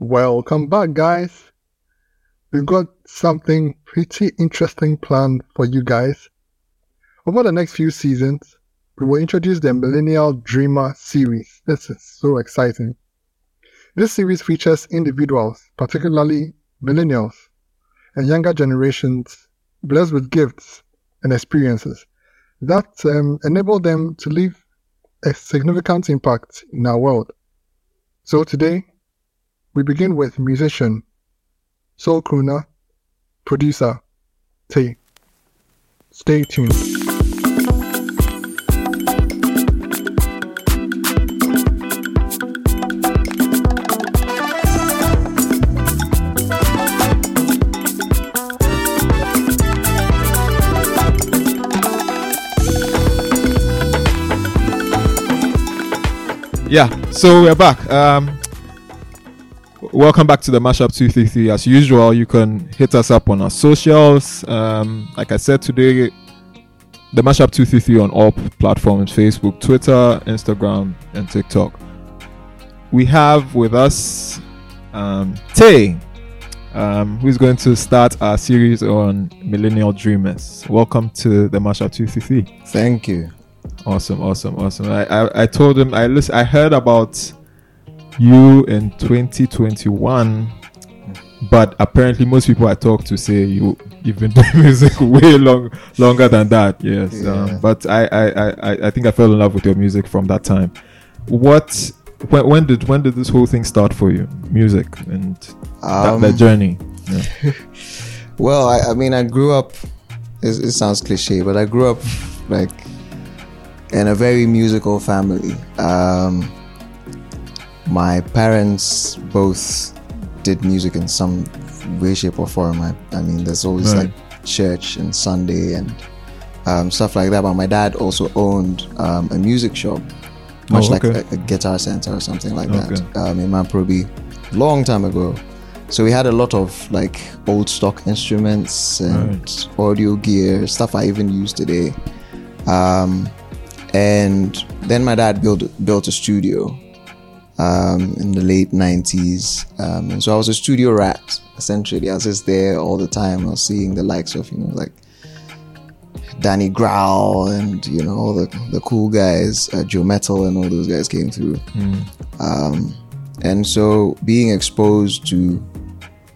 Welcome back, guys. We've got something pretty interesting planned for you guys. Over the next few seasons, we will introduce the Millennial Dreamer series. This is so exciting. This series features individuals, particularly millennials and younger generations, blessed with gifts and experiences that um, enable them to leave a significant impact in our world. So today, we begin with musician, soul crooner, producer, Tsie. Stay tuned. Yeah, so we're back. Um, welcome back to the Mashup 233. As usual, you can hit us up on our socials. Um, like I said today, the Mashup 233 on all platforms Facebook, Twitter, Instagram, and TikTok. We have with us um, Tsie, um, who's going to start our series on Millennial Dreamers. Welcome to the Mashup 233. Thank you. Awesome, awesome, awesome. I, I, I told him I listen, I heard about you in 2021, but apparently most people I talk to say you you've been doing music way long longer than that. Yes, Yeah. um, but I, I, I, I- think I fell in love with your music from that time. What when, when did when did this whole thing start for you? Music and that, Um, that journey. Yeah. Well, I, I mean, I grew up. It, it sounds cliche, but I grew up like in a very musical family. Um, my parents both did music in some way, shape, or form. I, I mean, there's always Right. like church and Sunday and um, stuff like that. But my dad also owned um, a music shop, much Oh, like a, a guitar center or something like Okay. that. Um, in Mamprobi, long time ago. So we had a lot of like old stock instruments and audio gear, stuff I even use today. Um, and then my dad built built a studio um, in the late '90s, um, and so I was a studio rat essentially. I was just there all the time. I was seeing the likes of you know like Danny Growl and you know all the the cool guys, uh, Joe Mettle and all those guys came through. Um, and so being exposed to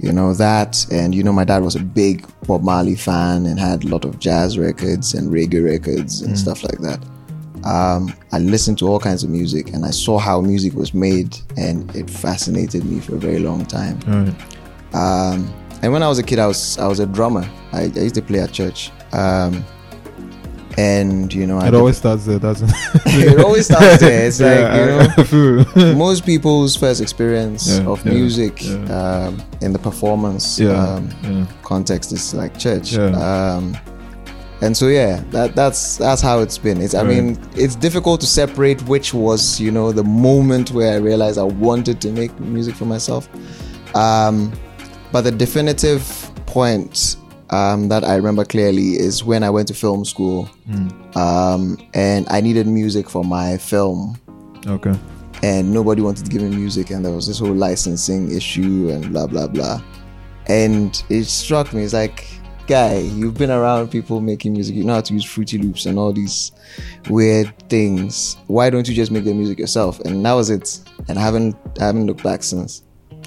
you know that and you know my dad was a big bob marley fan and had a lot of jazz records and reggae records and stuff like that um, i listened to all kinds of music and i saw how music was made and it fascinated me for a very long time Alright. um, and when i was a kid i was i was a drummer i, I used to play at church um, and you know I It did- always starts there, doesn't it always starts there it's like you know most people's first experience Yeah, of yeah, music yeah. Um, in the performance Yeah, um, yeah. context is like church Yeah. um, and so yeah that that's that's how it's been it's i Right. mean it's difficult to separate which was you know the moment where i realized i wanted to make music for myself um, but the definitive point um, that i remember clearly is when i went to film school Hmm. um, and i needed music for my film Okay. and nobody wanted to give me music and there was this whole licensing issue and blah blah blah and it struck me it's like guy you've been around people making music you know how to use fruity loops and all these weird things why don't you just make the music yourself and that was it and i haven't i haven't looked back since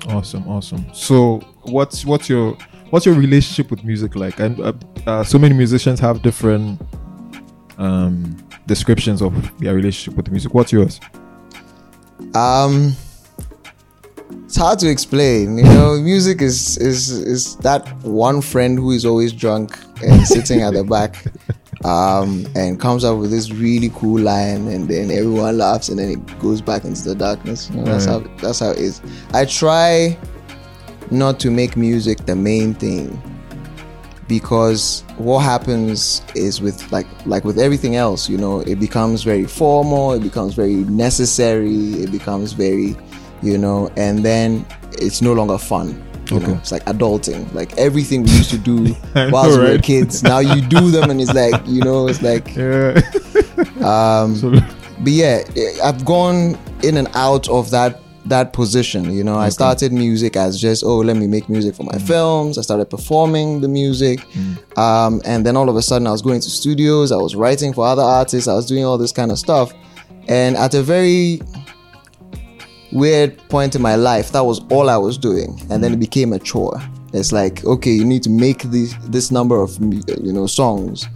Awesome, awesome. So, what's what's your what's your relationship with music like? And uh, uh, so many musicians have different um, descriptions of their relationship with music. What's yours? Um, it's hard to explain. You know, music is is is that one friend who is always drunk and sitting at the back, um, and comes up with this really cool line, and then everyone laughs, and then it goes back into the darkness. You know, that's how that's how it is. I try not to make music the main thing because what happens is with like like with everything else you know it becomes very formal it becomes very necessary it becomes very you know and then it's no longer fun you Okay. know it's like adulting like everything we used to do whilst we were right? kids now you do them and it's like you know it's like Yeah. um so, but yeah i've gone in and out of that that position. You know, I started music as just oh, let me make music for my films. I started performing the music, um, and then all of a sudden I was going to studios. I was writing for other artists. I was doing all this kind of stuff, and at a very weird point in my life, that was all I was doing, and then it became a chore. It's like okay, you need to make this this number of you know songs.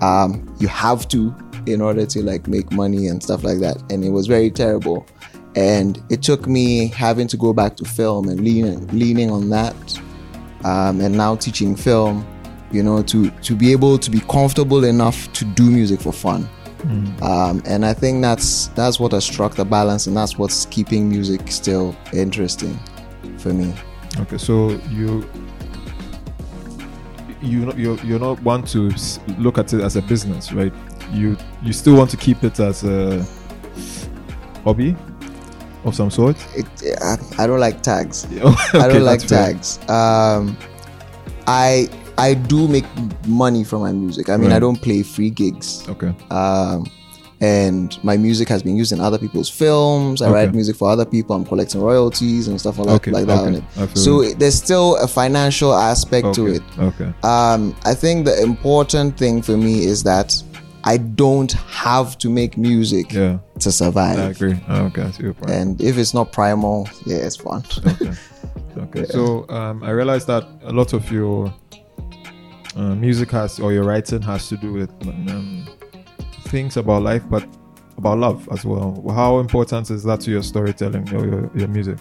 Um, you have to in order to like make money and stuff like that, and it was very terrible. And it took me having to go back to film and leaning leaning on that, um, and now teaching film, you know, to to be able to be comfortable enough to do music for fun. Um, and I think that's that's what has struck the balance, and that's what's keeping music still interesting for me. Okay, so you you you you not want to look at it as a business, right? You you still want to keep it as a hobby of some sort. It, I, I don't like tags. okay, I don't like fair. tags. Um, I I do make money from my music. I mean, I don't play free gigs. Okay, Um, and my music has been used in other people's films. I Okay. write music for other people. I'm collecting royalties and stuff like, Okay, like that okay. on it. So it- there's still a financial aspect to it. okay, Um, I think the important thing for me is that I don't have to make music yeah, to survive. I agree. Okay, your point. And if it's not primal, yeah, it's fun. okay. Okay. So um, I realized that a lot of your uh, music has or your writing has to do with um, things about life, but about love as well. How important is that to your storytelling or your, your music?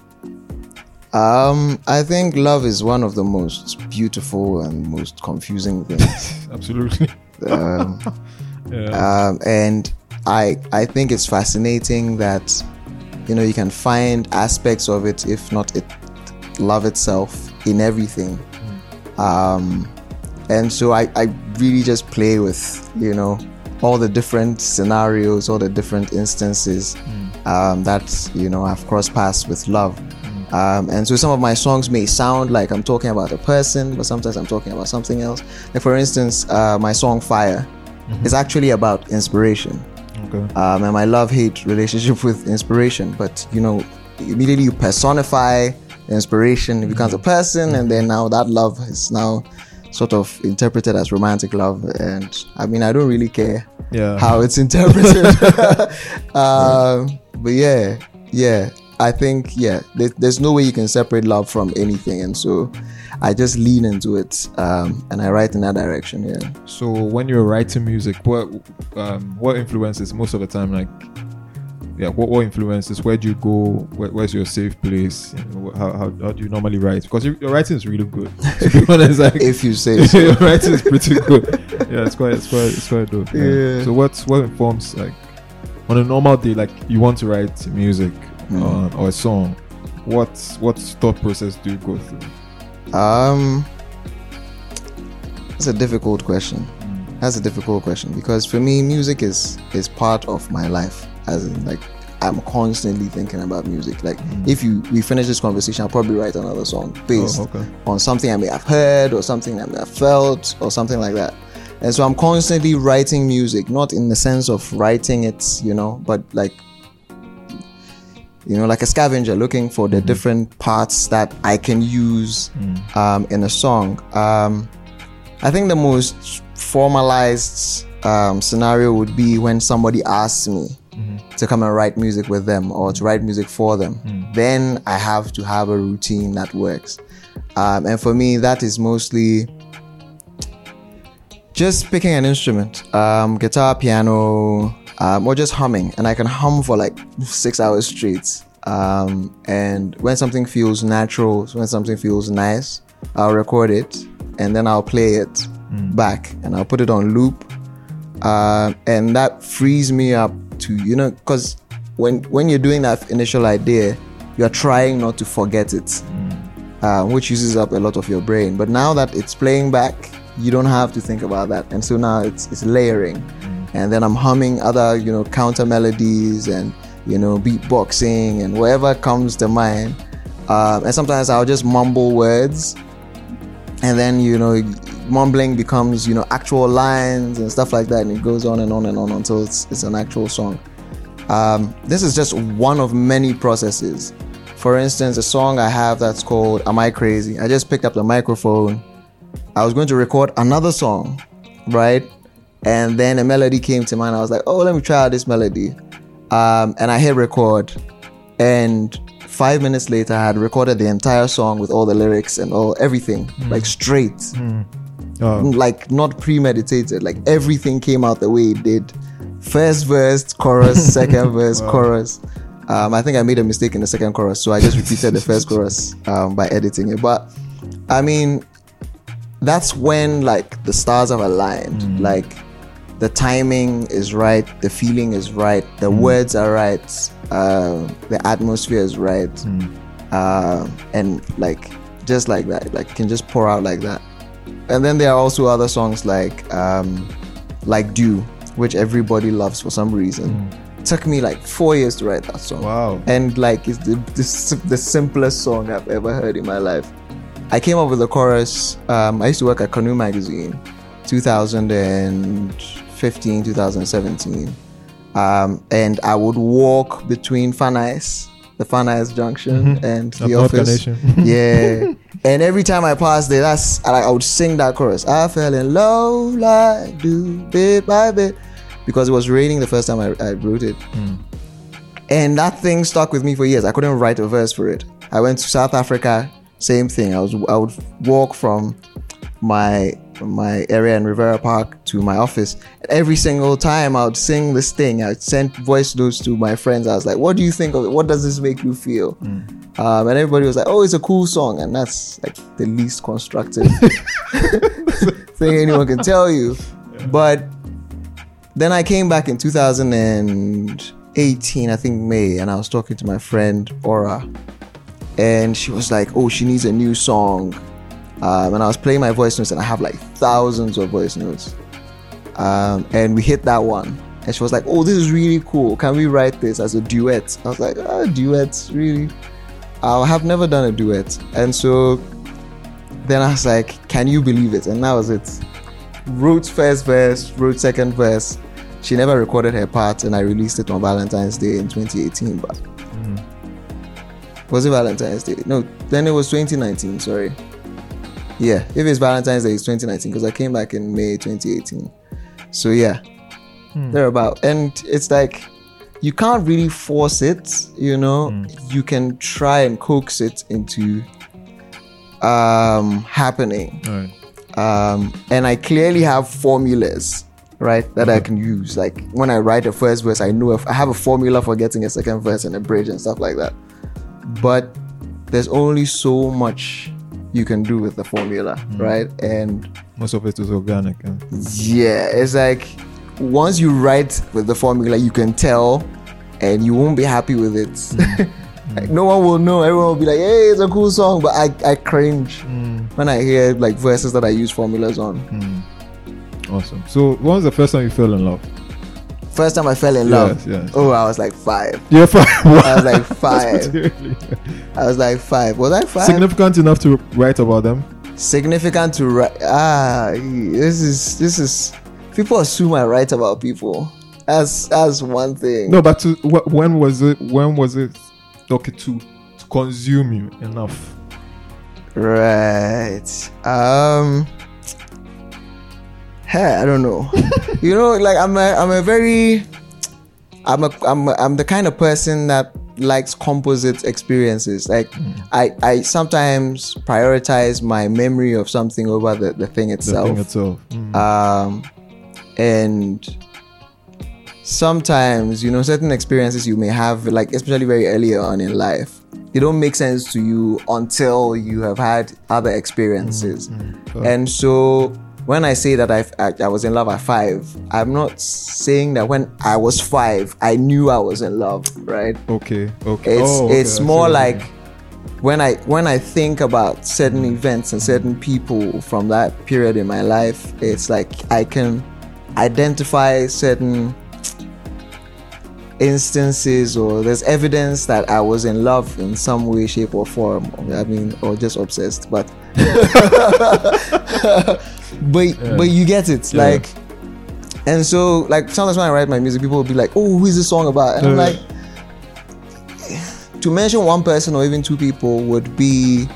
Um, I think love is one of the most beautiful and most confusing things. Absolutely. um, Yeah. um, and I I think it's fascinating that you know you can find aspects of it, if not it, love itself, in everything. Um, and so I, I really just play with you know all the different scenarios, all the different instances um, that you know I've crossed paths with love. Um, and so some of my songs may sound like I'm talking about a person, but sometimes I'm talking about something else. Like for instance, uh, my song "Fire" is actually about inspiration okay. um, and my love-hate relationship with inspiration. But you know, immediately you personify inspiration, it becomes a person, and then now that love is now sort of interpreted as romantic love. And I mean, I don't really care Yeah. how it's interpreted. um, but yeah, yeah. I think yeah, there, there's no way you can separate love from anything, and so I just lean into it um, and I write in that direction. Yeah. So when you're writing music, what um, what influences most of the time? Like, yeah, what, what influences? Where do you go? Where, where's your safe place? You know, how, how, how do you normally write? Because your, your writing is really good. To be honest, like If you say so. your writing is pretty good. Yeah, it's quite, it's quite, it's quite dope. Yeah. Yeah. So what's what informs like on a normal day? Like you want to write music Mm. uh, or a song. What what thought process do you go through? Um, that's a difficult question. That's a difficult question because for me, music is is part of my life. As in, like, I'm constantly thinking about music. Like, if you we finish this conversation, I'll probably write another song based Oh, okay. on something I may have heard or something I may have felt or something like that. And so I'm constantly writing music, not in the sense of writing it, you know, but like you know, like a scavenger looking for the different parts that I can use um, in a song. Um, I think the most formalized um, scenario would be when somebody asks me to come and write music with them or to write music for them. Then I have to have a routine that works. Um, and for me, that is mostly just picking an instrument, um, guitar, piano, um, or just humming. And I can hum for like six hours straight. Um, and when something feels natural, when something feels nice, I'll record it and then I'll play it back and I'll put it on loop. Um, and that frees me up to, you know, because when, when you're doing that initial idea, you're trying not to forget it uh, which uses up a lot of your brain. But now that it's playing back, you don't have to think about that, and so now it's it's layering, and then I'm humming other you know counter melodies and you know beatboxing and whatever comes to mind. Uh, and sometimes I'll just mumble words, and then you know mumbling becomes you know actual lines and stuff like that, and it goes on and on and on until it's it's an actual song. Um, this is just one of many processes for instance, a song I have that's called Am I Crazy? I just picked up the microphone. I was going to record another song, right? And then a melody came to mind. I was like, oh, let me try out this melody. Um, and I hit record. And five minutes later, I had recorded the entire song with all the lyrics and all everything, like straight, Oh, like not premeditated. Like everything came out the way it did. First verse, chorus, second verse, chorus. Um, I think I made a mistake in the second chorus, so I just repeated the first chorus um, by editing it. But I mean, that's when like the stars have aligned. Like the timing is right, the feeling is right, the words are right, uh, the atmosphere is right, uh, and like just like that, like can just pour out like that. And then there are also other songs like um, like Dew, which everybody loves for some reason. It took me like four years to write that song wow. and like it's the, the, the simplest song I've ever heard in my life. I came up with the chorus. Um, I used to work at Canoe Magazine, 2015, 2017, um, and I would walk between Fanais, the Fanais Junction, and Up the office. Yeah, and every time I passed there, that's I, I would sing that chorus. I fell in love like do bit by bit because it was raining the first time I, I wrote it. And that thing stuck with me for years. I couldn't write a verse for it. I went to South Africa, same thing. I was I would walk from my my area in Rivera Park to my office. Every single time I would sing this thing, I'd send voice notes to my friends. I was like, "What do you think of it? What does this make you feel?" Um, and everybody was like, "Oh, it's a cool song," and that's like the least constructive thing anyone can tell you. But then I came back in 2018, I think May, and I was talking to my friend Aura, and she was like, "Oh, she needs a new song," um, and I was playing my voice notes, and I have like thousands of voice notes, um, and we hit that one, and she was like, "Oh, this is really cool. Can we write this as a duet?" I was like, "Ah, duets, really? I have never done a duet," and so then I was like, "Can you believe it?" And that was it wrote first verse, wrote second verse. She never recorded her part, and I released it on Valentine's Day in 2018. But was it Valentine's Day? No, then it was 2019. Sorry. Yeah, if it's Valentine's Day, it's 2019 because I came back in May 2018. So yeah, they're about, and it's like you can't really force it. You know, you can try and coax it into um happening right. um, and I clearly have formulas, right, that I can use. Like when I write the first verse, I know if I have a formula for getting a second verse and a bridge and stuff like that. But there's only so much you can do with the formula, mm. right? And Most of it is organic. yeah. yeah, it's like once you write with the formula, you can tell, and you won't be happy with it. Mm. Mm. like, no one will know. Everyone will be like, "Hey, it's a cool song," but I, I cringe when I hear like verses that I use formulas on. Awesome. So, when was the first time you fell in love? First time I fell in love. Yes, yes. Oh, I was like five. Yeah, five. I was like five. I was like five. Was I five? Significant enough to write about them? Significant to write. Ah, this is this is. People assume I write about people. That's that's one thing. No, but to, wh- when was it? When was it? Okay, to to consume you enough. Right. Um. Hey, I don't know. you know, like I'm a I'm a very I'm a I'm a, I'm the kind of person that likes composite experiences. Like I I sometimes prioritize my memory of something over the, the thing The itself. thing itself. Mm. um and sometimes you know certain experiences you may have like especially very early on in life they don't make sense to you until you have had other experiences and so when i say that I've, I, I was in love at five i'm not saying that when i was five i knew i was in love right Okay. Okay. it's Oh, okay, it's more like when I when I think about certain events and certain people from that period in my life, it's like I can identify certain instances or there's evidence that I was in love in some way, shape, or form. I mean, or just obsessed, but but but you get it, Yeah. like. And so, like sometimes when I write my music, people will be like, "Oh, who is this song about?" And I'm like, to mention one person or even two people would be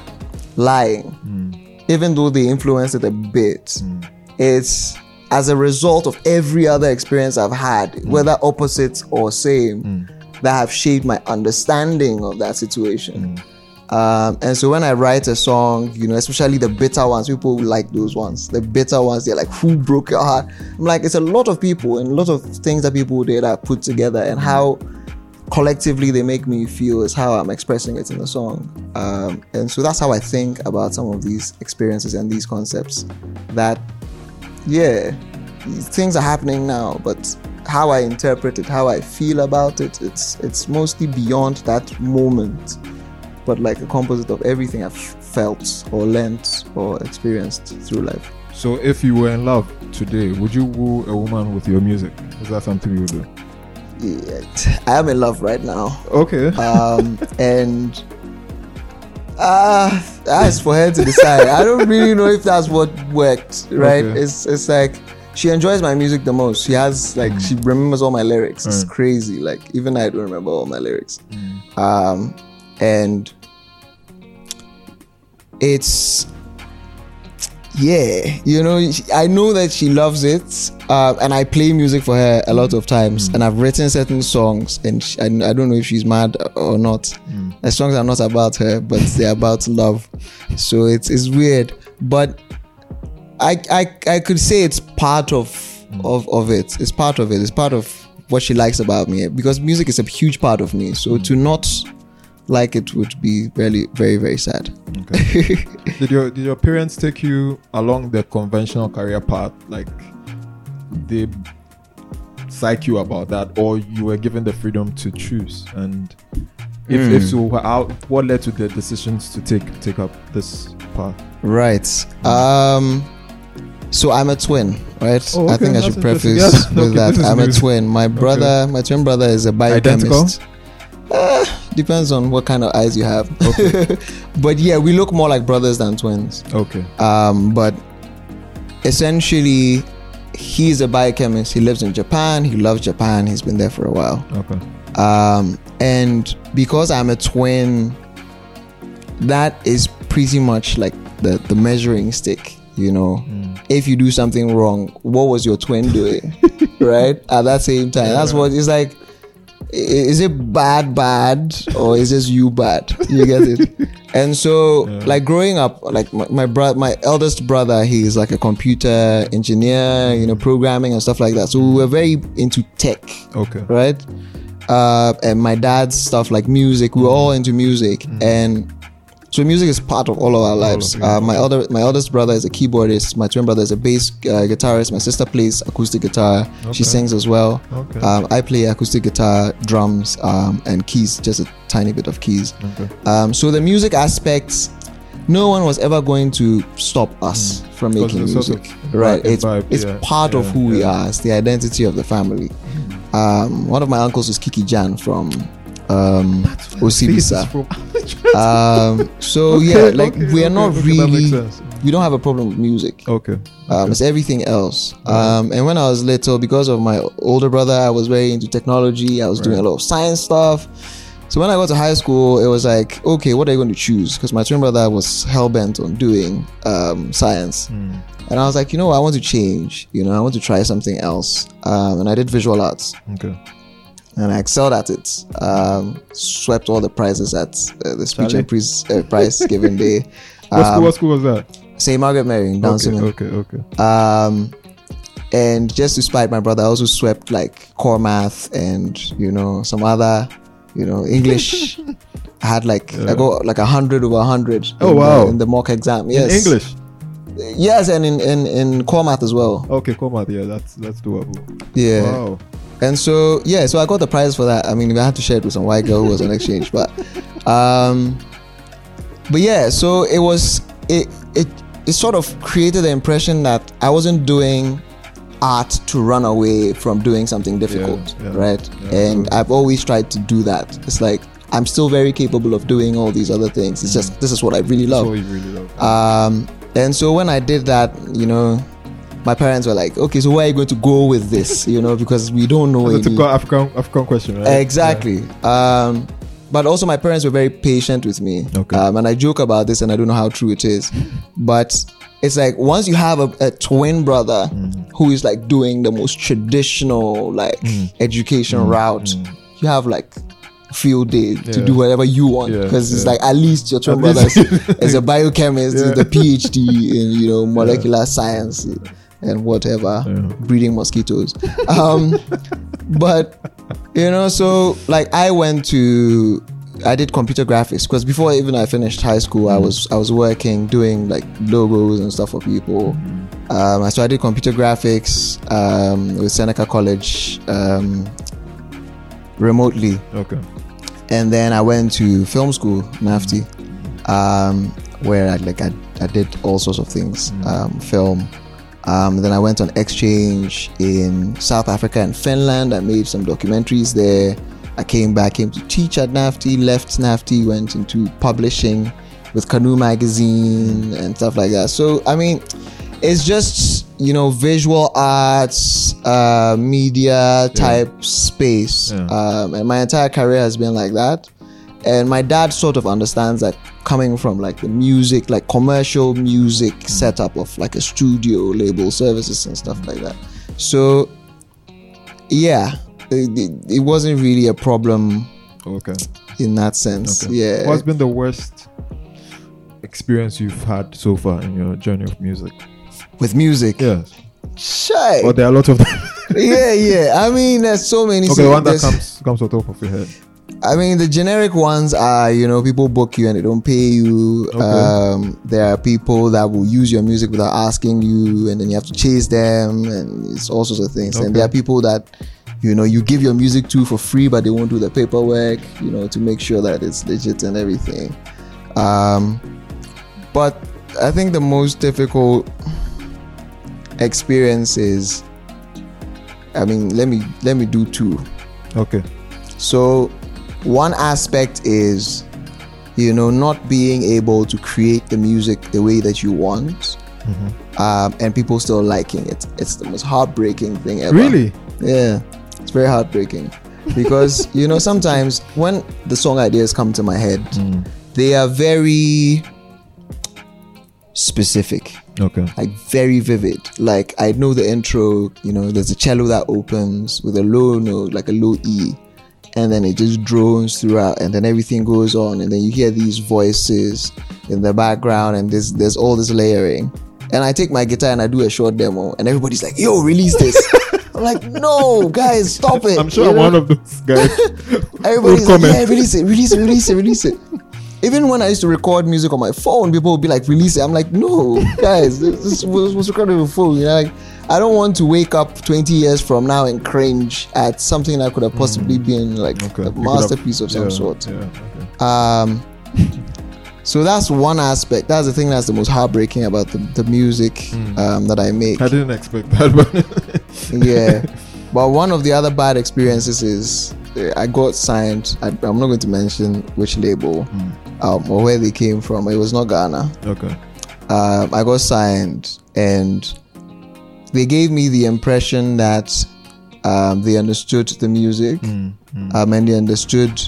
lying, hmm. even though they influence it a bit. Hmm. It's as a result of every other experience I've had, hmm. whether opposite or same, that have shaped my understanding of that situation. Um, and so when I write a song, you know, especially the bitter ones, people like those ones. The bitter ones, they're like, "Who broke your heart?" I'm like, it's a lot of people and a lot of things that people did are put together, and how collectively they make me feel is how I'm expressing it in the song. Um, and so that's how I think about some of these experiences and these concepts. That, yeah, things are happening now, but how I interpret it, how I feel about it, it's it's mostly beyond that moment, but like a composite of everything I've felt or learnt or experienced through life. So, if you were in love today, would you woo a woman with your music? Is that something you would do? Yeah, I am in love right now. Okay. um, and uh that's for her to decide. I don't really know if that's what worked, right? Okay. It's it's like she enjoys my music the most. She has like she remembers all my lyrics. It's Mm. crazy. Like even I don't remember all my lyrics. Mm. Um, and it's yeah, you know, I know that she loves it, uh, and I play music for her a lot of mm. times, and I've written certain songs, and she, I, I don't know if she's mad or not. Mm. The songs are not about her, but they're about love, so it's it's weird, but I I I could say it's part of mm. of of it. It's part of it. It's part of what she likes about me because music is a huge part of me. So to not like it would be really very very sad. Okay. did your did your parents take you along the conventional career path? Like they psych you about that, or you were given the freedom to choose? And if, Hmm. if so, how, what led to the decisions to take take up this path? Right. Um. So I'm a twin, right? Oh, I okay, think I that's should preface. Yes, with okay, that. I'm a twin. My brother, my twin brother, is a biochemist. Uh, depends on what kind of eyes you have. but yeah, we look more like brothers than twins. Okay. Um, but essentially, he's a biochemist. He lives in Japan. He loves Japan. He's been there for a while. Okay. Um, and because I'm a twin, that is pretty much like the, the measuring stick, you know. If you do something wrong, what was your twin doing? right? At that same time. That's what it's like. Is it bad, bad, or is just you bad? You get it? And so, like growing up, like my, my brother, my eldest brother, he's like a computer engineer, you know, mm-hmm. programming and stuff like that. So we were very into tech Okay. right? Uh, and my dad's stuff like music. We were mm-hmm. all into music, mm-hmm. and so music is part of all of our lives. of Uh, my other, my eldest brother is a keyboardist. My twin brother is a bass uh, guitarist. My sister plays acoustic guitar. She sings as well. Okay. Um, I play acoustic guitar, drums, um, and keys, just a tiny bit of keys. Okay. Um, so the music aspects, no one was ever going to stop us from Mm. Because making it's sort music. of right? It's vibe, it's yeah, part of yeah, who we are. It's the identity of the family. Um, one of my uncles is Kiki Gyan from um, Osibisa. Um, so yeah, like we are not really. We don't have a problem with music. Okay. Um, it's everything else. Um, and when I was little, because of my older brother, I was very into technology. I was doing a lot of science stuff. So when I got to high school, it was like, okay, what are you going to choose? Because my twin brother was hell bent on doing um, science, and I was like, you know. I want to change. You know, I want to try something else. Um, and I did visual arts, Okay. And I excelled at it. Um, swept all the prizes at uh, the speech Charlie. and prize, uh, prize given day. What, school, Um, what school was that? St. Margaret Mary in Down Okay, okay, okay. Um, and just to spite my brother, I also swept like core math and you know some other, you know English. I had like I got like a hundred over a hundred. Oh, in the- wow. in the mock exam. In Yes, English. Yes, and in in in core math as well. Okay, core math. Yeah, that's that's doable. Yeah. Wow. And so yeah, so I got the prize for that. I mean, I had to share it with some white girl who was on exchange, but um, but yeah, so it was it it it sort of created the impression that I wasn't doing art to run away from doing something difficult, yeah. right? Yeah, and I've always tried to do that. It's like I'm still very capable of doing all these other things. It's just this is what I really love. really love. Um, and so when I did that, you know, my parents were like, "Okay, so where are you going to go with this?" You know, because we don't know That's a any. typical African African question, right? Exactly. Um, but also my parents were very patient with me. Okay. Um, and I joke about this, and I don't know how true it is, but it's like once you have a, a twin brother Mm. who is like doing the most traditional like Mm. education route, you have like field day to do whatever you want Yeah, because it's yeah. like at least your twin brother is, is a biochemist, Yeah. with a PhD in you know molecular science and whatever, Yeah. breeding mosquitoes. Um, but you know, so like I went to I did computer graphics because before even I finished high school, I was I was working doing like logos and stuff for people. Um, so I did computer graphics um, with Seneca College um, remotely Okay. and then I went to film school, NAFTI, um, where I like I, I did all sorts of things, um, film. Um, then I went on exchange in South Africa and Finland. I made some documentaries there. I came back, came to teach at NAFTI, left NAFTI, went into publishing with Canoe magazine and stuff like that. So I mean, it's just you know visual arts, uh, media type space, Yeah. um, and my entire career has been like that. And my dad sort of understands that coming from like the music, like commercial music mm. setup of like a studio, label services and stuff like that. So yeah, it, it- wasn't really a problem Okay. in that sense. Okay. Yeah. What's been the worst experience you've had so far in your journey of music? with music. Yes. Shy. But there are a lot of them. yeah, yeah. I mean, there's so many. okay, so one that comes comes on top of your head. I mean, the generic ones are, you know, people book you and they don't pay you. Okay. Um, there are people that will use your music without asking you, and then you have to chase them, and it's all sorts of things. And there are people that, you know, you give your music to for free, but they won't do the paperwork, you know, to make sure that it's legit and everything. Um, but I think the most difficult experience is, I mean, let me let me do two. Okay. So, one aspect is, you know, not being able to create the music the way that you want, um, and people still liking it. It's the most heartbreaking thing ever. Really? Yeah, it's very heartbreaking because you know sometimes when the song ideas come to my head, they are very specific Okay. like very vivid. Like I know the intro, you know, there's a cello that opens with a low note, like a low E, and then it just drones throughout, and then everything goes on, and then you hear these voices in the background, and there's there's all this layering. And I take my guitar and I do a short demo, and everybody's like, "Yo, release this." I'm like, "No, guys, stop it." I'm sure You I'm know? one of those guys. Everybody's like, yeah, release it, release it, release it, release it. Even when I used to record music on my phone, people would be like, release it. I'm like, no, guys, this was, was recorded on phone. You know, like, I don't want to wake up 20 years from now and cringe at something that could have possibly been like Mm. Okay. a could have- masterpiece of some yeah, sort. Yeah. Okay. Um, so that's one aspect. That's the thing that's the most heartbreaking about the, the music um, that I make I didn't expect that, but yeah. But one of the other bad experiences is uh, I got signed. I, I'm not going to mention which label um, or where they came from. It was not Ghana. okay. Um, I got signed, and they gave me the impression that um, they understood the music, Mm, um, and they understood,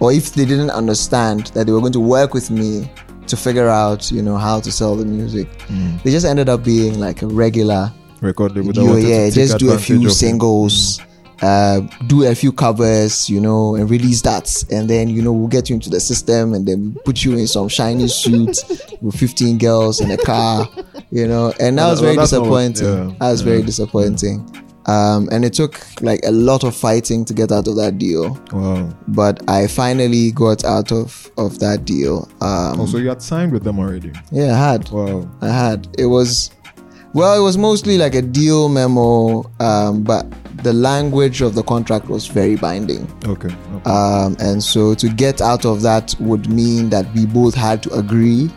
or if they didn't understand, that they were going to work with me to figure out, you know, how to sell the music. Mm. They just ended up being like a regular Record label that you, wanted to yeah, just do a few singles. it. Uh, do a few covers, you know, and release that, and then you know we'll get you into the system, and then we'll put you in some shiny suit with 15 girls and a car, you know, and that was very that's not what- disappointing. yeah, that was very disappointing. Um, and it took like a lot of fighting to get out of that deal, Wow. but I finally got out of of that deal. Um, Also, you had signed with them already. yeah, I had. Wow. I had. It was, well, it was mostly like a deal memo, um, but the language of the contract was very binding. Okay. okay. Um, and so to get out of that would mean that we both had to agree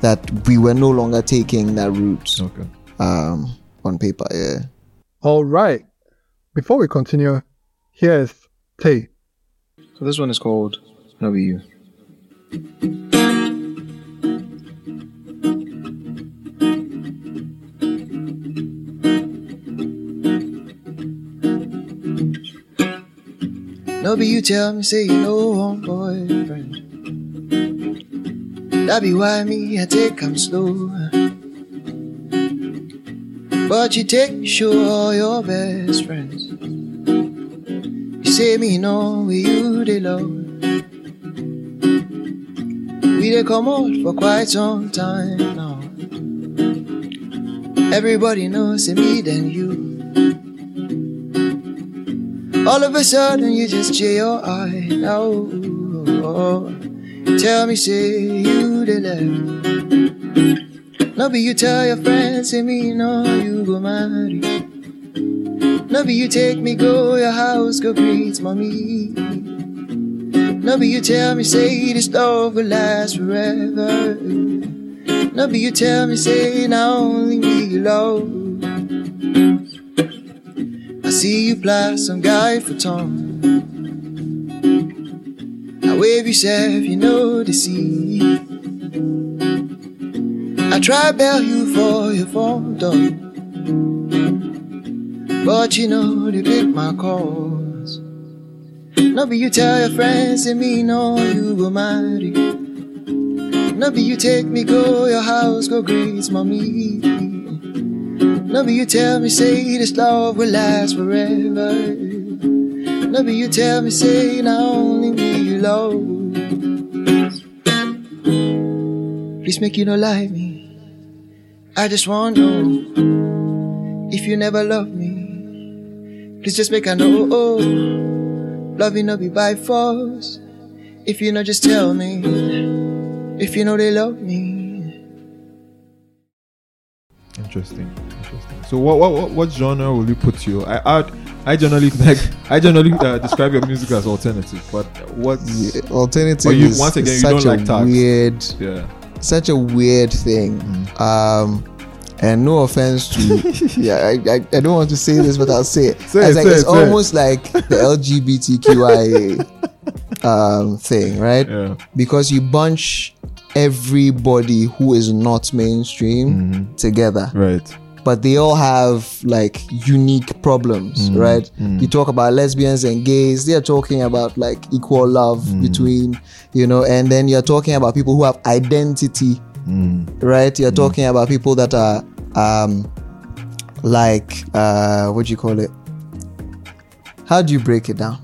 that we were no longer taking that route okay. um, on paper. Yeah. All right. Before we continue, here's Tsie. So this one is called No Be You. No you tell me say you know home boy That be why me I take 'em slow. But you take sure all your best friends. You say me know where you they love. We they come out for quite some time now. Everybody knows me than you. All of a sudden you just eye now. Tell me, say you the left. No be you tell your friends, say me no you go marry. No be you take me go your house go greet mommy. No be you tell me say this love will last forever. No be you tell me say now only me you love. See you ply some guy for Tom. I wave yourself, you know the sea. I try bell you for your phone door. But you know they pick my calls. No be you tell your friends and me know you go marry. No be you take me go your house go greet mommy. No be you tell me say this love will last forever. No be you tell me say now only me you love. Please make you no lie me. I just want to know if you never love me. Please just make I know. Oh, love you no be by force. If you know, just tell me. If you know they love me. Interesting. Interesting. So, what what what, what genre will you put you? I I, I generally like I generally uh, describe your music as alternative, but what Yeah, alternative But you- is once again, you such don't a like tags. weird, yeah? such a weird thing. Mm. Um, and no offense to, yeah, I, I, I don't want to say this, but I'll say it. Say it's it, like say it's it, say it. almost like the LGBTQIA um, thing, right? Yeah. Because you bunch everybody who is not mainstream Mm-hmm. together Right. but they all have like unique problems, Mm, right? You talk about lesbians and gays, they're talking about like equal love Mm. between, you know, and then you're talking about people who have identity, Mm. right? You're talking about people that are um like uh what do you call it? How do you break it down?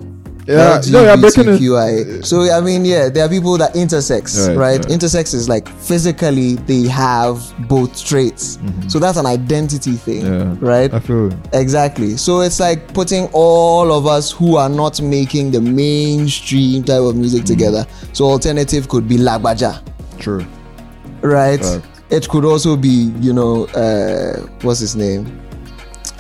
Yeah. No, you're breaking it. So I mean, yeah, there are people that intersex, Right, right? right. Intersex is like physically they have both traits, so that's an identity thing, Mm-hmm. Yeah. right? I feel. Exactly. So it's like putting all of us who are not making the mainstream type of music Mm-hmm. together. So alternative could be Lagbaja, True. right? Right. It could also be, you know, uh, what's his name?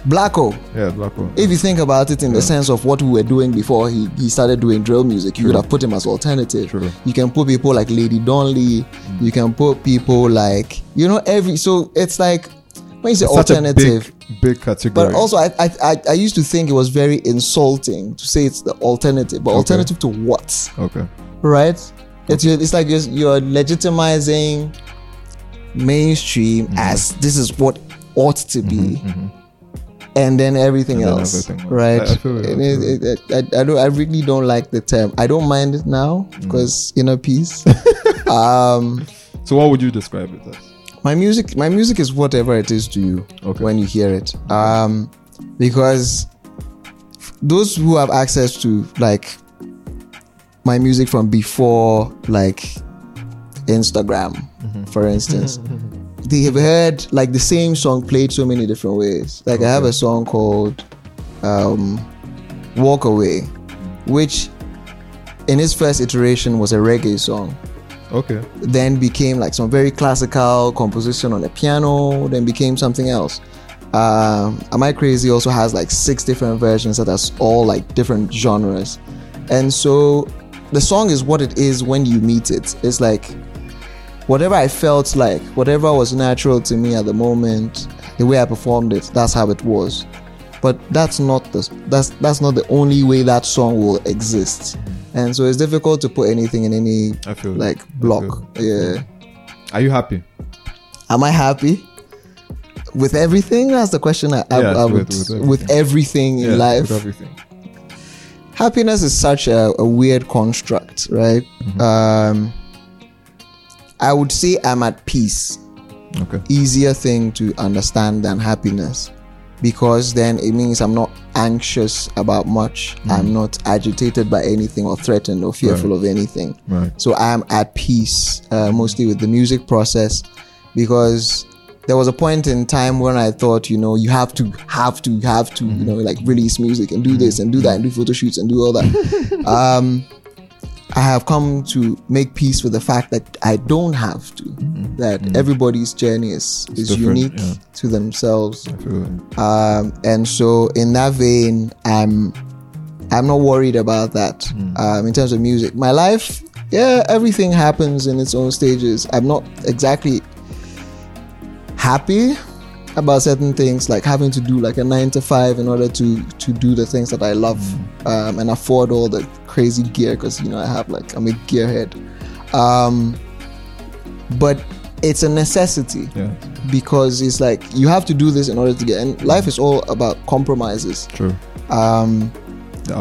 Blacko. Yeah, Black Hole. If you think about it in the sense of what we were doing before he, he started doing drill music, you True. would have put him as alternative. True. You can put people like Lady Donli. Mm. You can put people like you know every. So it's like when you say Such alternative, a big, big category. but also I, I I used to think it was very insulting to say it's the alternative, but Okay. alternative to what? okay. Right? It's it's like you're, you're legitimizing mainstream Mm-hmm. as this is what ought to be. Mm-hmm, mm-hmm. And then everything And then else, everything right? I- I it, I it- it- I, I don't. I really don't like the term. I don't mind it now Mm. because inner peace. um, So, what would you describe it as? my music my music is whatever it is to you Okay. when you hear it um because those who have access to like my music from before like instagram Mm-hmm. for instance they have heard like the same song played so many different ways like i have a song called um walk away which in its first iteration was a reggae song Okay. then became like some very classical composition on the piano, then became something else. Um, Am I Crazy also has like six different versions that are all like different genres. And so the song is what it is when you meet it. It's like whatever I felt like, whatever was natural to me at the moment, the way I performed it, that's how it was. But that's not the that's that's not the only way that song will exist. And so it's difficult to put anything in any I feel it. like block. Yeah. Are you happy? Am I happy with everything? That's the question I, I, Yes, I with- would with with everything, in Yeah, life. with everything. Happiness is such a, a weird construct, right? Mm-hmm. Um, I would say I'm at peace. Okay. Easier thing to understand than happiness because then it means I'm not anxious about much. I'm not agitated by anything or threatened or fearful of anything. Right. So I'm at peace uh, mostly with the music process because there was a point in time when I thought, you know, you have to, have to, have to, you know, like release music and do this and do that and do photo shoots and do all that. um, I have come to make peace with the fact that I don't have to. That everybody's journey is, is unique yeah. to themselves. I feel it. Um, and so in that vein, I'm I'm not worried about that. Um, in terms of music, my life, yeah, everything happens in its own stages. I'm not exactly happy about certain things, like having to do like a nine to five in order to to do the things that I love um, and afford all the crazy gear because you know I have like I'm a gearhead. Um, but it's a necessity Yeah. because it's like you have to do this in order to get and life is all about compromises True. um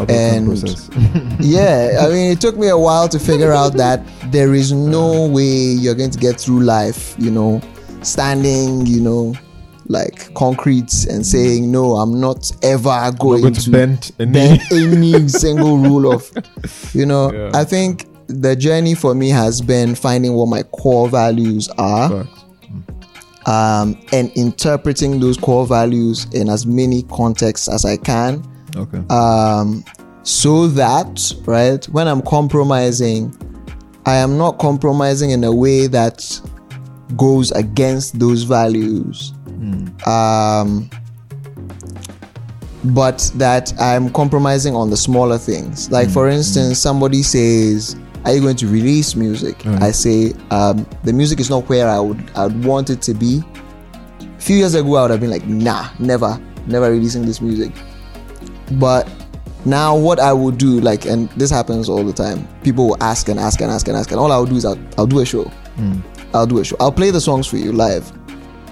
And- yeah i mean it took me a while to figure out that there is no way you're going to get through life you know standing you know like concrete and saying no i'm not ever going, going to bend bend any single rule of you know Yeah. i think the journey for me has been finding what my core values are um, and interpreting those core values in as many contexts as I can, Okay. um, so that right when I'm compromising, I am not compromising in a way that goes against those values. Um, but that I'm compromising on the smaller things. Like for instance, somebody says, "Are you going to release music?" Right. I say, um, "The music is not where I would I would want it to be." A few years ago, I would have been like, "Nah, never, never releasing this music." But now, what I will do, like, and this happens all the time, people will ask and ask and ask and ask, and all I will do is I'll, I'll do a show. I'll do a show. I'll play the songs for you live,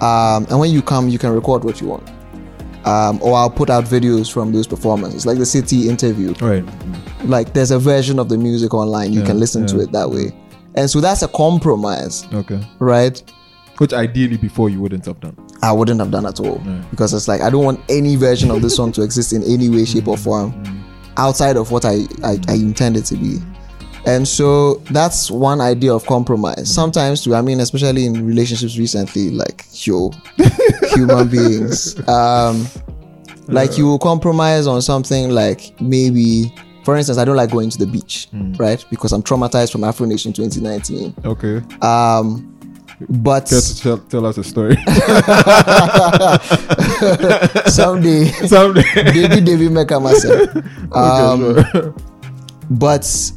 um, and when you come, you can record what you want. Um, or I'll put out videos from those performances, like the city interview. Right. Like there's a version of the music online. You Yeah, can listen to it that way, and so that's a compromise, Okay. right? Which ideally before you wouldn't have done. I wouldn't have done at all Yeah. because it's like I don't want any version of this song to exist in any way, shape, or form outside of what I, I, I intend it to be. And so that's one idea of compromise. Sometimes, too, I mean, especially in relationships recently, like, yo, human beings, um, like you will compromise on something like maybe, for instance, I don't like going to the beach, right? Because I'm traumatized from Afro Nation 2019. Okay. Um, but tell, tell us a story. someday, Someday. David David Mecca myself. Um, Okay, sure. but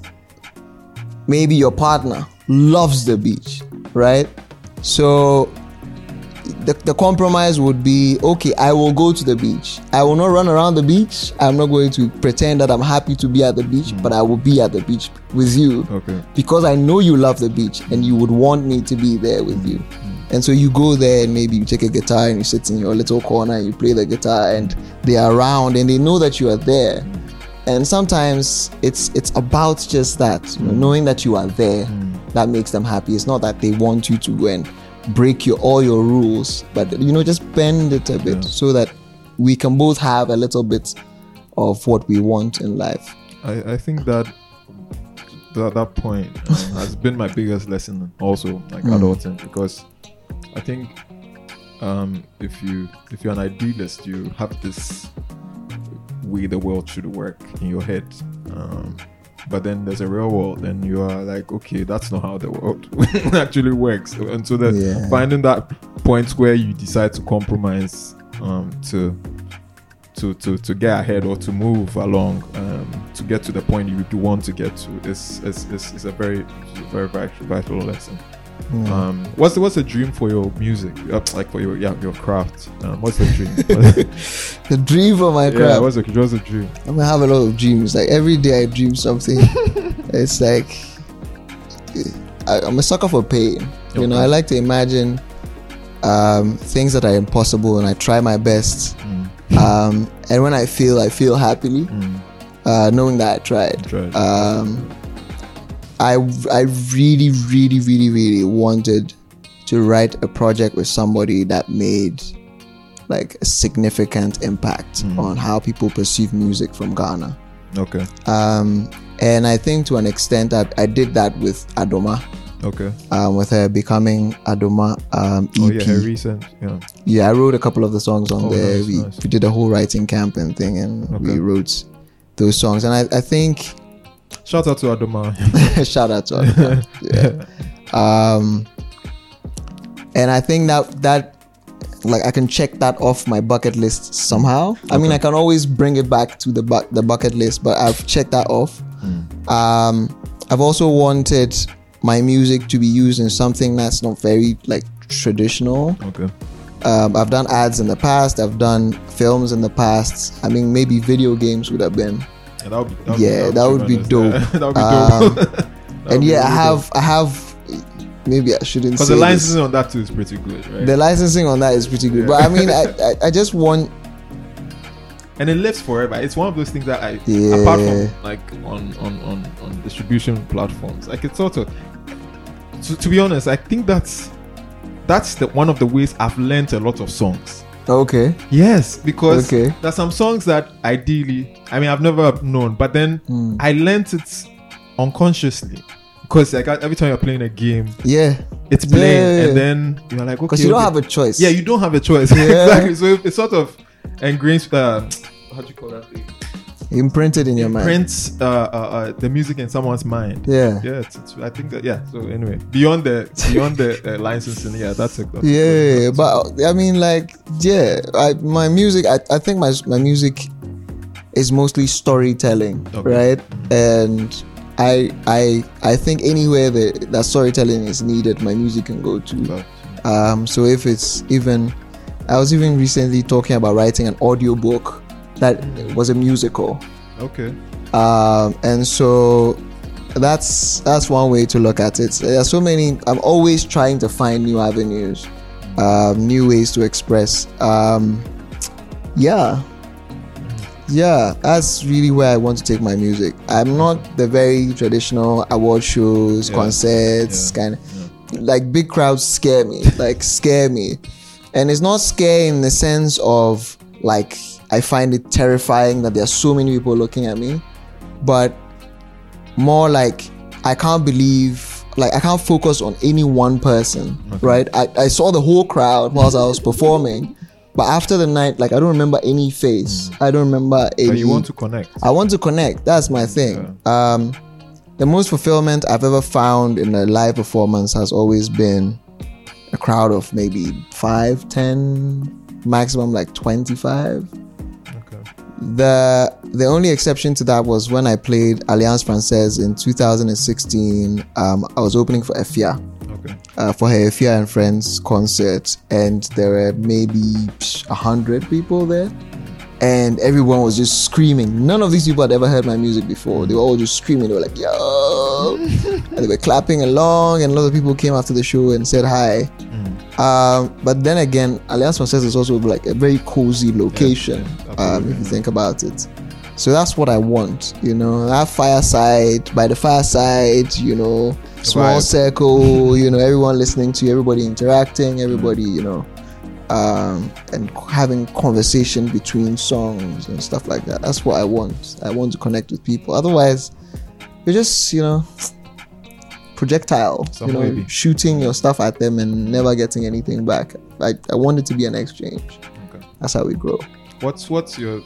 maybe your partner loves the beach, right? So the, the compromise would be okay, I will go to the beach. I will not run around the beach. I'm not going to pretend that I'm happy to be at the beach, but I will be at the beach with you Okay. because I know you love the beach and you would want me to be there with you. Mm-hmm. And so you go there and maybe you take a guitar and you sit in your little corner and you play the guitar and they are around and they know that you are there. Mm-hmm. And sometimes it's it's about just that, you know, knowing that you are there that makes them happy. It's not that they want you to go and break your all your rules, but you know, just bend it a bit Yeah. so that we can both have a little bit of what we want in life. I, I think that that, that point uh, has been my biggest lesson also like adulting because I think um, if you if you're an idealist you have this way the world should work in your head um, but then there's a real world and you are like okay that's not how the world actually works and so that Yeah. finding that point where you decide to compromise um, to to, to, to get ahead or to move along um, to get to the point you do want to get to is is, is, is a very very very vital lesson. Um, what's the, what's the dream for your music? Uh, like for your yeah your craft. Um, what's the dream? The dream for my yeah, craft. what's the what's the dream? I mean, I have a lot of dreams. Like every day, I dream something. it's like I, I'm a sucker for pain. You know, I like to imagine um, things that are impossible, and I try my best. Um, and when I feel, I feel happily, uh, knowing that I tried. Tried. I I really really really really wanted to write a project with somebody that made like a significant impact on how people perceive music from Ghana. Okay. Um, and I think to an extent that I did that with Adomaa, Okay. um, with her becoming Adomaa um, EP. Oh yeah, her recent. Yeah. Yeah, I wrote a couple of the songs on Oh, there. nice, we, nice. we did a whole writing camp and thing, and we wrote those songs. And I, I think Shout out to Adomaa. shout out to her. yeah. Um, and I think that that like I can check that off my bucket list somehow. I mean, I can always bring it back to the bu- the bucket list, but I've checked that off. Um, I've also wanted my music to be used in something that's not very like traditional. Okay. Um, I've done ads in the past. I've done films in the past. I mean, maybe video games would have been. Yeah, that would be. That Yeah, that would be dope. Yeah, that would be Um, dope. And yeah, I have, I have. Maybe I shouldn't Because the this. licensing on that too is pretty good, right? The licensing on that is pretty good, but I mean, I, I, I just want. and it lives forever. It's one of those things that I, Yeah. apart from like on on on on distribution platforms, like it's sort of. To, to be honest, I think that's that's the one of the ways I've learned a lot of songs. Okay. Yes, because Okay. there's some songs that ideally, I mean, I've never known, but then Hmm. I learnt it unconsciously. Because like every time you're playing a game, Yeah. it's playing, Yeah. and then you're like, okay, Because you don't have a choice. Yeah, you don't have a choice. Yeah. exactly. So it- it's sort of ingrains. Uh, how do you call that thing? Imprinted in your mind. Prints uh, uh, uh, the music in someone's mind. Yeah. Yeah, it's, it's, I think that yeah. So anyway, beyond the beyond the uh, licensing, yeah, that's a that's Yeah, good- yeah, but I mean, like, yeah, I, my music, I, I think my my music is mostly storytelling, Okay. right? And I I I think anywhere that that storytelling is needed, my music can go to. Um, so if it's even, I was even recently talking about writing an audiobook that was a musical. okay. um, and so that's that's one way to look at it there are so many i'm always trying to find new avenues um, new ways to express um, yeah yeah that's really where i want to take my music i'm not the very traditional award shows Yeah. concerts Yeah. kind of like big crowds scare me like scare me and it's not scare in the sense of like I find it terrifying that there are so many people looking at me, but more like I can't believe, like I can't focus on any one person, okay. right? I, I saw the whole crowd whilst I was performing. But after the night, like I don't remember any face. Mm. I don't remember any. But you want to connect. I want to connect. That's my thing. Yeah. Um, the most fulfillment I've ever found in a live performance has always been a crowd of maybe five, ten, maximum like 25 the the only exception to that was when I played Alliance Française in 2016. Um, I was opening for Efya Okay. uh, for her Efya and Friends concert, and there were maybe a hundred people there, and everyone was just screaming. None of these people had ever heard my music before. They were all just screaming. They were like, "Yo!" and they were clapping along, and a lot of people came after the show and said hi. Um, but then again, Alliance Française is also like a very cozy location, yeah, um, if you think about it. So that's what I want, you know, that fireside, by the fireside, you know, small vibe. circle, you know, everyone listening to you, everybody interacting, everybody, you know, um, and having conversation between songs and stuff like that. That's what I want. I want to connect with people. Otherwise, you're just, you know, projectile, Some you know, maybe. shooting your stuff at them and never getting anything back. I, I want it to be an exchange. Okay. That's how we grow. What's what's your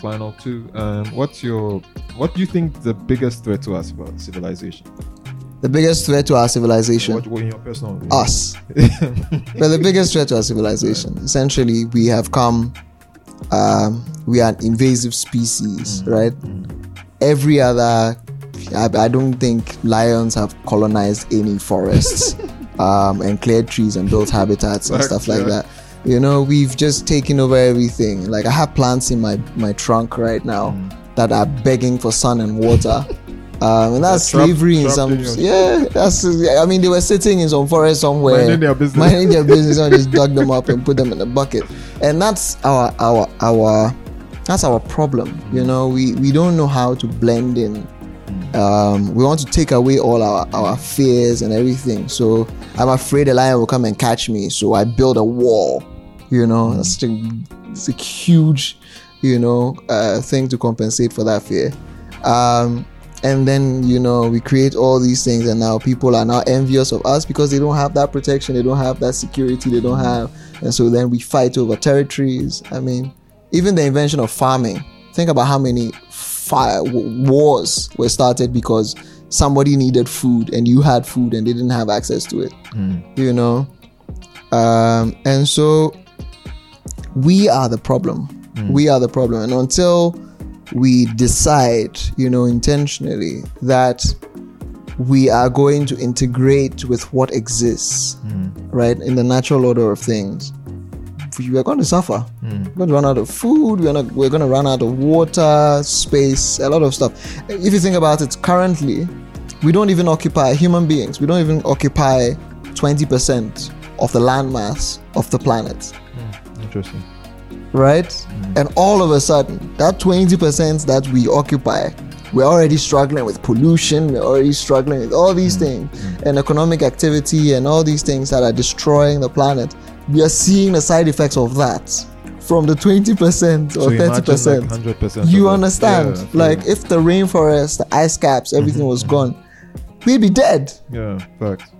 final two? Um, what's your what do you think the biggest threat to us about civilization? The biggest threat to our civilization, What, what in your personal opinion? us. but the biggest threat to our civilization, essentially, we have come. Um, we are an invasive species, right? Every other, I, I don't think lions have colonized any forests um, and cleared trees and built habitats and stuff like yeah. that. You know, we've just taken over everything. Like I have plants in my my trunk right now that are begging for sun and water. Um, and that's trapped- slavery in some. in yeah, that's. I mean, they were sitting in some forest somewhere, Minding their business. minding their business, and just dug them up and put them in a bucket. And that's our our our that's our problem. You know, we we don't know how to blend in Um, we want to take away all our, our fears and everything. So I'm afraid a lion will come and catch me. So I build a wall. You know, that's such a, it's a huge, you know, uh, thing to compensate for that fear. Um, and then you know we create all these things and now people are now envious of us because they don't have that protection they don't have that security they don't have and so then we fight over territories. I mean even the invention of farming think about how many fire wars were started because somebody needed food and you had food and they didn't have access to it you know? Um, and so we are the problem mm. we are the problem and until we decide, you know, intentionally that we are going to integrate with what exists, mm. right, in the natural order of things. We are going to suffer. Mm. We're going to run out of food. We're not. We're going to run out of water, space, a lot of stuff. If you think about it, currently, we don't even occupy human beings. We don't even occupy twenty percent of the landmass of the planet Interesting. right? Mm. And all of a sudden, that 20% that we occupy, we're already struggling with pollution, we're already struggling with all these mm. things, mm. and economic activity, and all these things that are destroying the planet. We are seeing the side effects of that from the 20% or 30%. Hundred percent. you understand? like, if the rainforest, the ice caps, everything was mm-hmm, gone, mm-hmm. we'd be dead yeah, facts.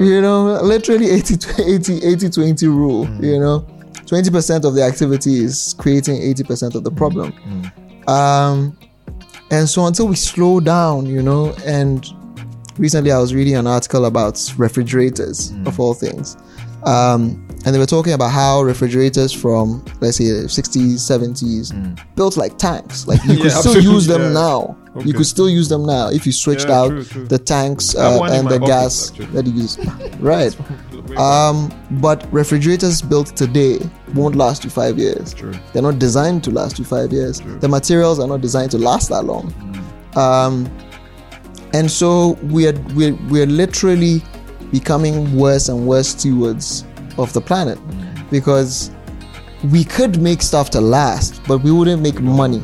you know literally 80 80 80 20 rule you know 20% of the activity is creating 80% of the problem. Um and so until we slow down you know and recently i was reading an article about refrigerators of all things. Um and they were talking about how refrigerators from let's say 60s 70s built like tanks. Like you Yeah, could still use them yeah. now. You could still use them now if you switched Yeah, out true, true. the tanks uh, and the office, gas actually. that you use. Right. Um, but refrigerators built today won't last you five years. True. They're not designed to last you five years. The materials are not designed to last that long. Um, and so we're, we're we're literally becoming worse and worse stewards of the planet because we could make stuff to last, but we wouldn't make money.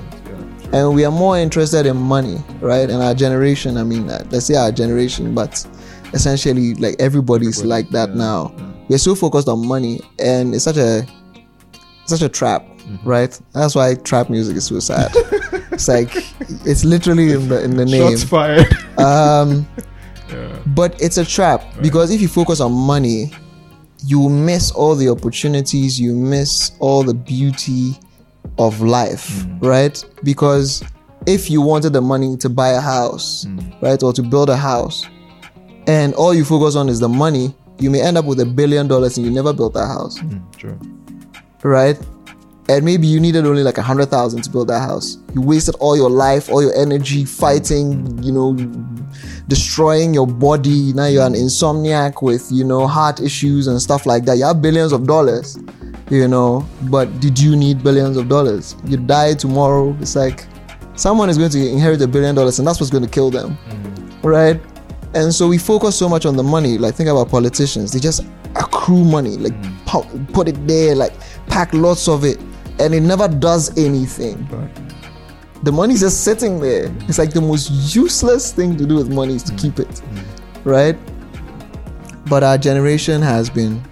And we are more interested in money, right? And our generation, I mean, uh, let's say our generation, but essentially, like everybody's Everybody, like that yeah, now. We're so focused on money, and it's such a such a trap, Mm-hmm. right? That's why trap music is so sad. it's like it's literally in the in the name. Shots fired. Um, yeah. but it's a trap because if you focus on money, you miss all the opportunities, you miss all the beauty of life, right? Because if you wanted the money to buy a house, right, or to build a house, and all you focus on is the money, you may end up with a billion dollars and you never built that house, Mm, True. Right? And maybe you needed only like a hundred thousand to build that house. You wasted all your life, all your energy fighting, you know, destroying your body. Now you're an insomniac with, you know, heart issues and stuff like that. You have billions of dollars, you know, but did you need billions of dollars? You die tomorrow. It's like someone is going to inherit a billion dollars and that's what's going to kill them, mm. right? And so we focus so much on the money. Like, think about politicians. They just accrue money, like, mm. put it there, like, pack lots of it, and it never does anything the money's just sitting there. It's like the most useless thing to do with money is to keep it, right? But our generation has been,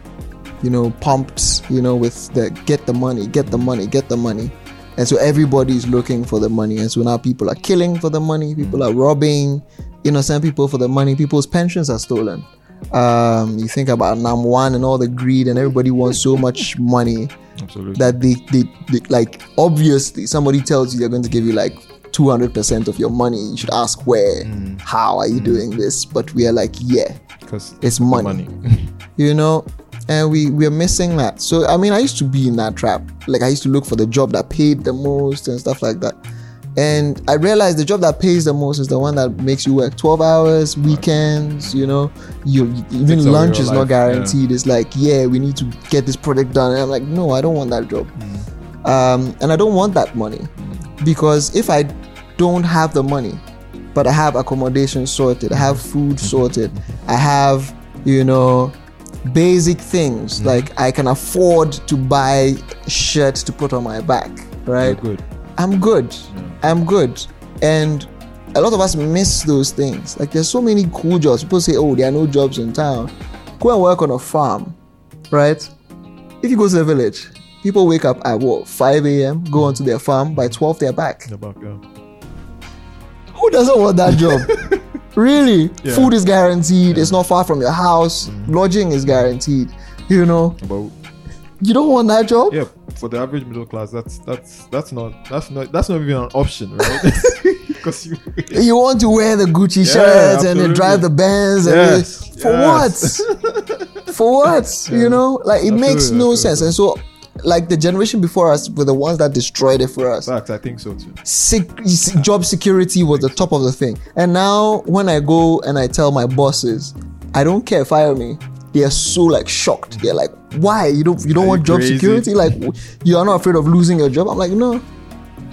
you know, pumped, you know, with the get the money, get the money, get the money. And so everybody's looking for the money. And so now people are killing for the money, people are robbing innocent people for the money, people's pensions are stolen. Um, you think about NAM1 and all the greed, and everybody wants so much money Absolutely. that they, they, they like obviously somebody tells you they're going to give you like 200% of your money. You should ask where mm. how are you mm. doing this? But we are like yeah Because it's money, you know? And we we're missing that. So i mean i used to be in that trap. Like i used to look for the job that paid the most and stuff like that and i realized the job that pays the most is the one that makes you work 12 hours weekends you know? You even away lunch is not life, yeah. guaranteed. It's like yeah we need to get this project done. And i'm like no i don't want that job. Um, and i don't want that money because if i don't have the money but i have accommodation sorted i have food sorted i have you know basic things like i can afford to buy shirt to put on my back You're right? good. i'm good i'm good and a lot of us miss those things. Like there's so many cool jobs. People say, "Oh, there are no jobs in town." Go and work on a farm, right? If you go to the village, people wake up at what 5 a.m. go onto their farm. By 12, they're back. The back, yeah. Who doesn't want that job? really? Yeah. Food is guaranteed. It's not far from your house. Mm-hmm. Lodging is guaranteed. You know, But you don't want that job. yeah, for the average middle class, that's that's that's not that's not that's not even an option, right? Because you You want to wear the Gucci Yeah, shirts and then drive the Benz and Yes, the- for yes. what? for what? You know, like it makes no absolutely. sense. And so, like the generation before us were the ones that destroyed it for us. fact, I think so too. Sec- job security was the top of the thing. And now, when I go and I tell my bosses, I don't care, fire me. They are so like shocked. They're like, "Why you don't you don't Are want you job crazy? security? Like you are not afraid of losing your job?" I'm like, "No."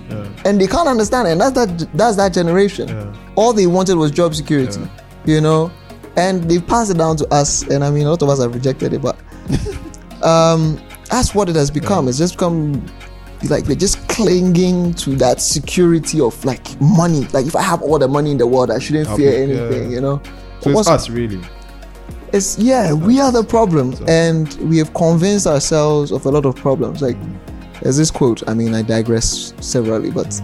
Yeah. and they can't understand. And that's that that's that generation. Yeah. All they wanted was job security, Yeah. you know, and they've passed it down to us. And I mean, a lot of us have rejected it, but um, that's what it has become. It's just become like we're just clinging to that security of like money. Like if I have all the money in the world, I shouldn't I'll fear be- anything, you know. So it's us really. It's yeah, we are the problem, So- and we have convinced ourselves of a lot of problems. Like there's this quote. I mean, I digress severally, but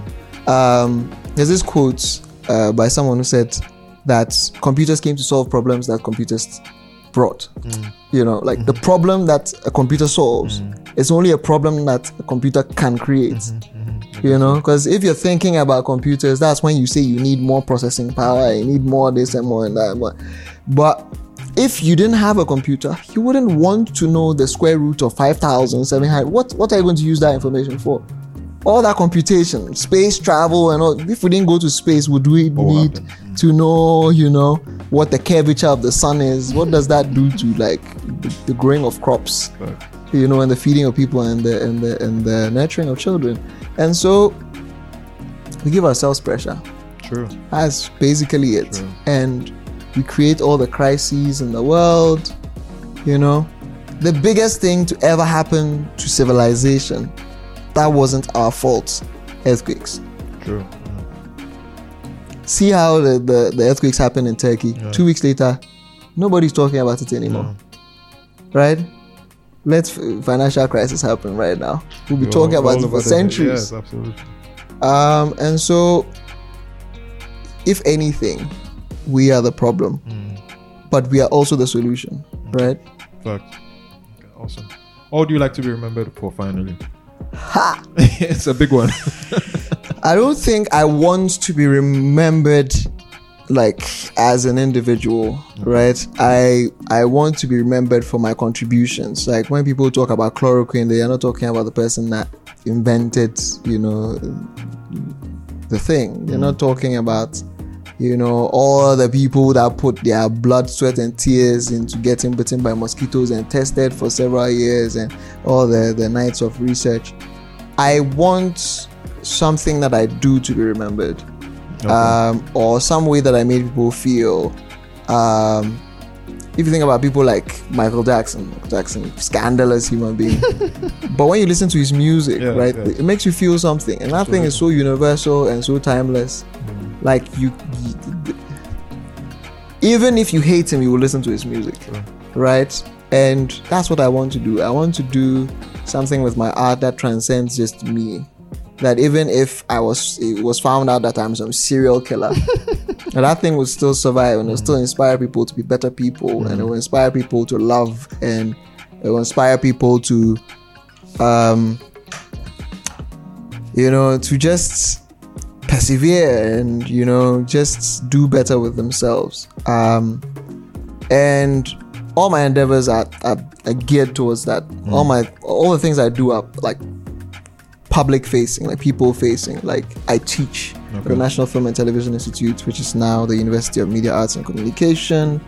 um, there's this quote uh, by someone who said that computers came to solve problems that computers brought. Mm. You know, like the mm-hmm. problem that a computer solves mm. is only a problem that a computer can create. Mm-hmm. Mm-hmm. You know, because if you're thinking about computers, that's when you say you need more processing power, you need more this and more and that. But, but if you didn't have a computer, you wouldn't want to know the square root of 5,700. What, what are you going to use that information for? All that computation, space travel, and all. If we didn't go to space, would we What need to know, you know, what the curvature of the sun is? What does that do to like the, the growing of crops? You know, and the feeding of people and the and the and the nurturing of children. And so we give ourselves pressure. True. That's basically it. True. And we create all the crises in the world. You know, the biggest thing to ever happen to civilization, that wasn't our fault. Earthquakes. True. See how the, the, the earthquakes happened in Turkey. Yeah. Two weeks later, nobody's talking about it anymore. No. Right? Let financial crisis happen right now. We'll be We're talking about it for centuries. Yes, absolutely. Um, and so, if anything, we are the problem, mm. but we are also the solution, mm. right? Fact. Awesome. What would you like to be remembered for finally? Ha! it's a big one. I don't think I want to be remembered like as an individual, right? I I want to be remembered for my contributions. Like when people talk about chloroquine, they are not talking about the person that invented, you know, the thing. They're not mm. talking about, you know, all the people that put their blood, sweat, and tears into getting bitten by mosquitoes and tested for several years and all the, the nights of research. I want something that I do to be remembered, um, or some way that I made people feel. Um, if you think about people like Michael Jackson, Michael Jackson, scandalous human being, but when you listen to his music, right, it makes you feel something, and that thing is so universal and so timeless. Like you, even if you hate him, you will listen to his music, mm. right? And that's what I want to do. I want to do something with my art that transcends just me. That even if I was it was found out that I'm some serial killer, that thing would still survive and it will mm. still inspire people to be better people and it mm. will inspire people to love and it will inspire people to um you know to just persevere and you know just do better with themselves um and all my endeavors are, are, are geared towards that all my all the things i do are like public facing like people facing like i teach at the national film and television institute which is now the university of media arts and communication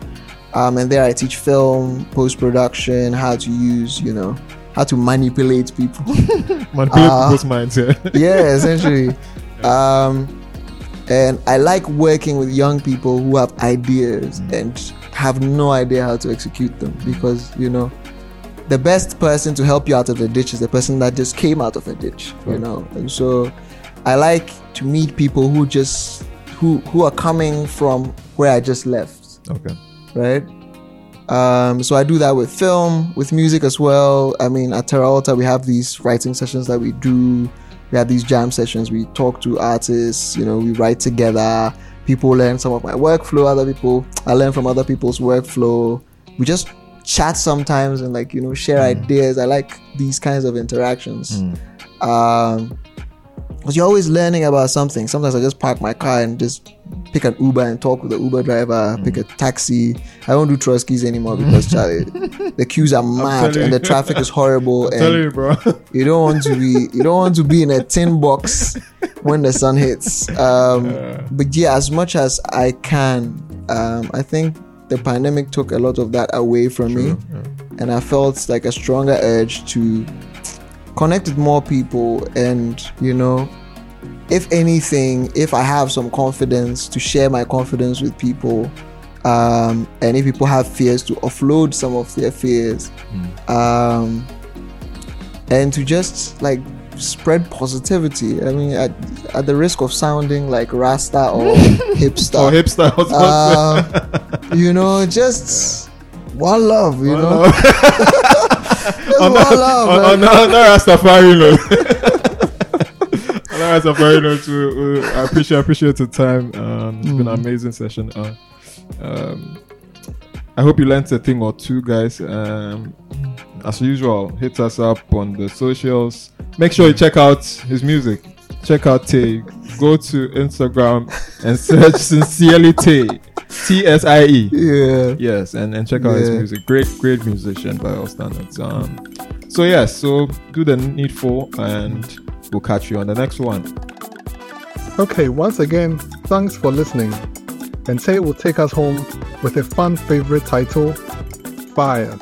um, and there i teach film post-production how to use you know how to manipulate people Manipulate Ah. people's minds. Yeah. yeah essentially um and i like working with young people who have ideas and have no idea how to execute them because you know the best person to help you out of the ditch is the person that just came out of a ditch you know and so i like to meet people who just who who are coming from where I just left, Okay. right? Um, so I do that with film, with music as well. I mean, at Terra Alta, we have these writing sessions that we do. We have these jam sessions. We talk to artists. You know, we write together. People learn some of my workflow. Other people, I learn from other people's workflow. We just chat sometimes and like you know share ideas. I like these kinds of interactions. Um, because you're always learning about something. Sometimes I just park my car and just pick an Uber and talk with the Uber driver, pick a taxi. I don't do trotros anymore because Charlie, the queues are mad and the traffic is horrible and you, bro. you don't want to be you don't want to be in a tin box when the sun hits. Um, but yeah, as much as I can, um, I think the pandemic took a lot of that away from me, and I felt like a stronger urge to connect with more people and you know if anything if i have some confidence to share my confidence with people um, and if people have fears to offload some of their fears um, and to just like spread positivity i mean at, at the risk of sounding like rasta or hipster Oh, hipster. I was about to say. um, you know just one love you One know love. Just on, one that, love on, man. on, that- on that Rastafari note. on that Rastafari we- we- I appreciate, appreciate the time. Um, it's been an amazing session. Uh, um, I hope you learned a thing or two, guys. Um, as usual, hit us up on the socials. Make sure you check out his music. Check out Tsie. Go to Instagram and search Sincerely Tsie. T S I E. yeah Yes, and, and check out his music. Great, great musician by all standards. Um, so yes, so do the needful, and we'll catch you on the next one. Okay, once again, thanks for listening. And Tsie will take us home with a fun favorite title Fire.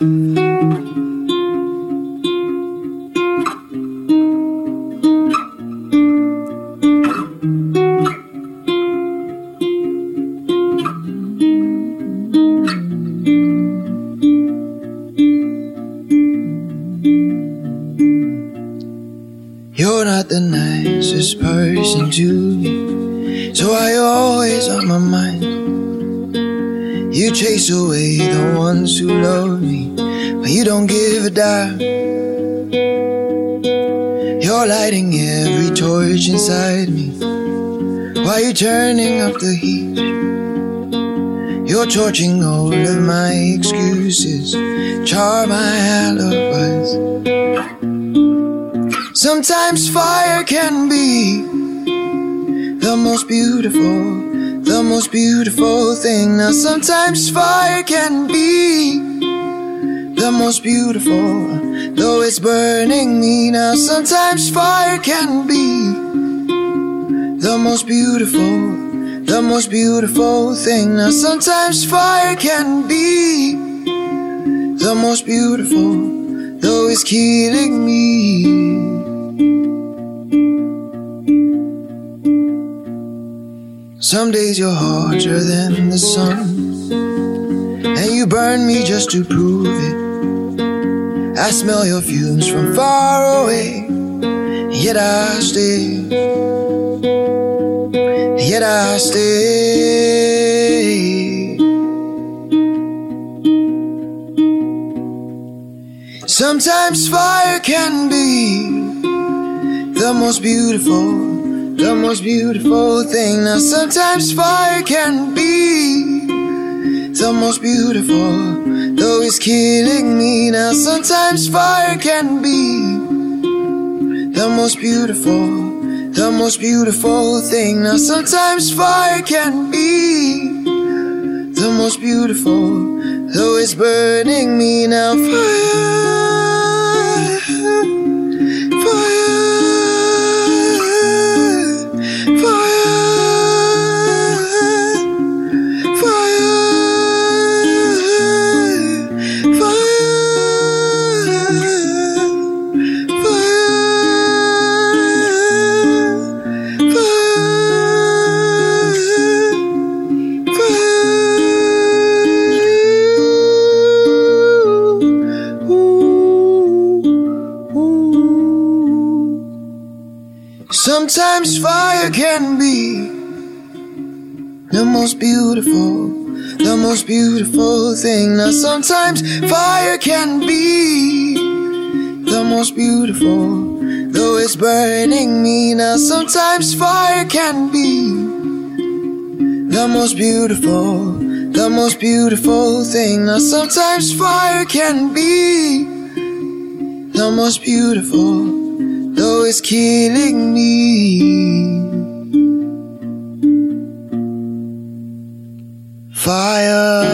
You're turning up the heat. You're torching all of my excuses, char my alibis. Sometimes fire can be the most beautiful, the most beautiful thing. Now, sometimes fire can be the most beautiful, though it's burning me. Now, sometimes fire can be the most beautiful, the most beautiful thing. Now, sometimes fire can be the most beautiful, though it's killing me. Some days you're hotter than the sun, and you burn me just to prove it. I smell your fumes from far away, yet I stay. Yet I stay. Sometimes fire can be the most beautiful, the most beautiful thing. Now, sometimes fire can be the most beautiful, though it's killing me. Now, sometimes fire can be the most beautiful, the most beautiful thing. Now, sometimes fire can be the most beautiful, though it's burning me now. Fire, Sometimes fire can be the most beautiful, the most beautiful thing. Now, sometimes fire can be the most beautiful, though it's burning me. Now, sometimes fire can be the most beautiful, the most beautiful thing. Now, sometimes fire can be the most beautiful, though it's killing me. Fire